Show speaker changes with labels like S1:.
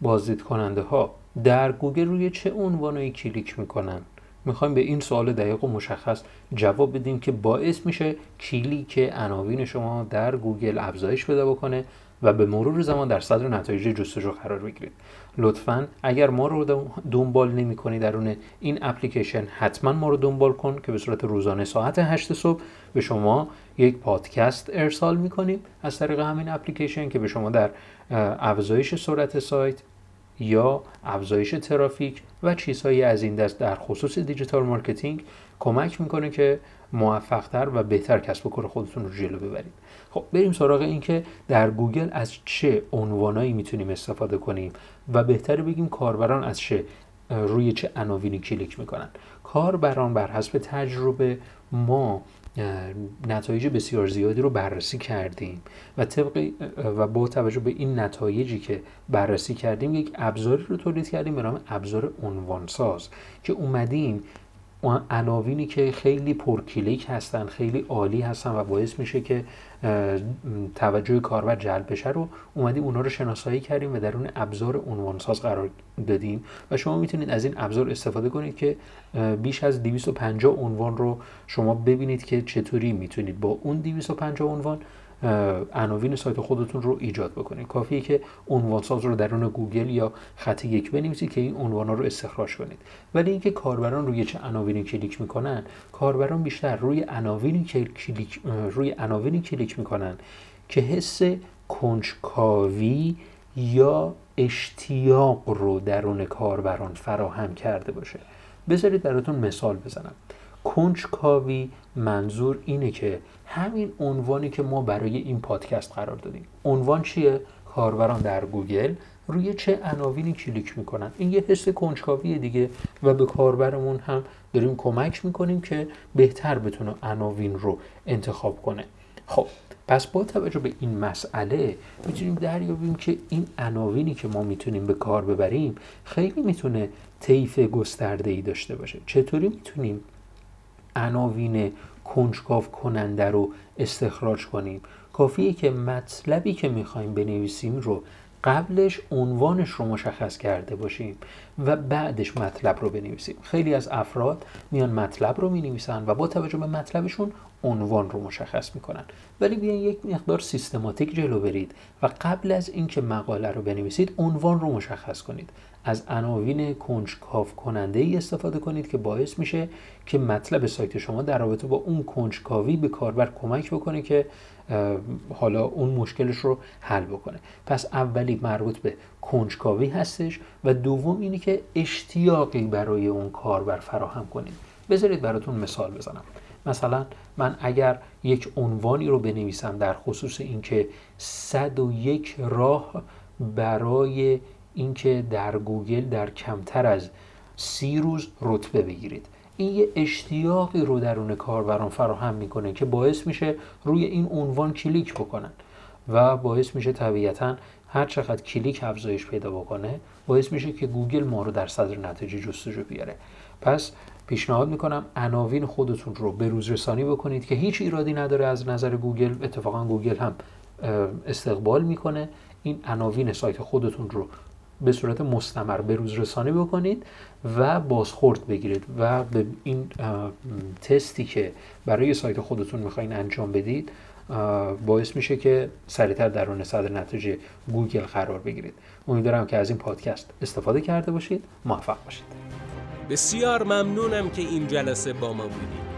S1: بازدید کننده ها در گوگل روی چه عنوانایی کلیک می‌کنن؟ می‌خوایم به این سوال دقیق و مشخص جواب بدیم که باعث میشه کلیک عناوین شما در گوگل افزایش پیدا بکنه و به مرور زمان در صدر نتایج جستجو قرار بگیرید. لطفا اگر ما رو دنبال نمی کنی درون این اپلیکیشن حتما ما رو دنبال کن که به صورت روزانه ساعت 8 صبح به شما یک پادکست ارسال می کنیم از طریق همین اپلیکیشن که به شما در افزایش سرعت سایت یا افزایش ترافیک و چیزهایی از این دست در خصوص digital marketing کمک می‌کنه که موفقتر و بهتر کسب و کار خودتون رو جلو ببرید. خب بریم سراغ این که در گوگل از چه عنوانایی می‌تونیم استفاده کنیم و بهتر بگیم کاربران از چه روی چه عناوینی کلیک می‌کنن. کاربران بر حسب تجربه ما نتایج بسیار زیادی رو بررسی کردیم و طبق و با توجه به این نتایجی که بررسی کردیم یک ابزاری رو تولید کردیم به نام ابزار عنوانساز که اومدیم عناوینی که خیلی پرکلیک هستن خیلی عالی هستن و باعث میشه که توجه کاربر جلب بشه رو اومدیم اونا رو شناسایی کردیم و در اون ابزار عنوانساز قرار دادیم و شما می‌تونید از این ابزار استفاده کنید که بیش از 250 عنوان رو شما ببینید که چطوری می‌تونید با اون 250 عنوان عناوین سایت خودتون رو ایجاد بکنید کافیه که عنوان ساز رو درون گوگل یا خط یک بنویسید که این عنوان رو استخراج کنید. ولی اینکه کاربران روی چه عناوینی کلیک می‌کنن کاربران بیشتر روی عناوینی کلیک روی عناوینی کلیک می‌کنن که حس کنجکاوی یا اشتیاق رو درون کاربران فراهم کرده باشه. بذارید براتون مثال بزنم. کنجکاوی منظور اینه که همین عنوانی که ما برای این پادکست قرار دادیم. عنوان چیه؟ کاربران در گوگل روی چه عناوینی کلیک می‌کنن. این یه حس کنجکاوی دیگه و به کاربرمون هم داریم کمک می‌کنیم که بهتر بتونه عناوین رو انتخاب کنه. خب پس با توجه به این مسئله می‌تونیم دریابیم که این عناوینی که ما می‌تونیم به کار ببریم خیلی می‌تونه طیف گسترده ای داشته باشه. چطوری می‌تونیم عناوین کنجکاو کننده رو استخراج کنیم. کافیه که مطلبی که می‌خوایم بنویسیم رو قبلش عنوانش رو مشخص کرده باشیم و بعدش مطلب رو بنویسیم. خیلی از افراد میان مطلب رو می نویسن و با توجه به مطلبشون عنوان رو مشخص می‌کنن. ولی بیاین یک مقدار سیستماتیک جلو برید و قبل از اینکه مقاله رو بنویسید عنوان رو مشخص کنید. از عناوین کنجکاو کننده ای استفاده کنید که باعث میشه که مطلب سایت شما در رابطه با اون کنجکاوی به کاربر کمک بکنه که حالا اون مشکلش رو حل بکنه. پس اولی مربوط به کنجکاوی هستش و دوم اینه که اشتیاقی برای اون کاربر فراهم کنید بذارید براتون مثال بزنم. مثلا من اگر یک عنوانی رو بنویسم در خصوص اینکه 101 راه برای اینکه در گوگل در کمتر از سی روز رتبه بگیرید. این یه اشتیاقی رو درون کاربران فراهم می‌کنه که باعث میشه روی این عنوان کلیک بکنن و باعث میشه طبیعتا هر چقدر کلیک افزایش پیدا بکنه باعث میشه که گوگل ما رو در صدر نتیجه جستجو بیاره. پس پیشنهاد می‌کنم عناوین خودتون رو به روز رسانی بکنید که هیچ ایرادی نداره از نظر گوگل اتفاقا گوگل هم استقبال می‌کنه. این عناوین سایت خودتون رو به صورت مستمر به روز رسانی بکنید و بازخورد بگیرید و به این تستی که برای سایت خودتون می‌خواین انجام بدید باعث میشه که سریعتر درون صدر نتیجه گوگل قرار بگیرید. امیدوارم که از این پادکست استفاده کرده باشید. موفق باشید.
S2: بسیار ممنونم که این جلسه با ما بودید.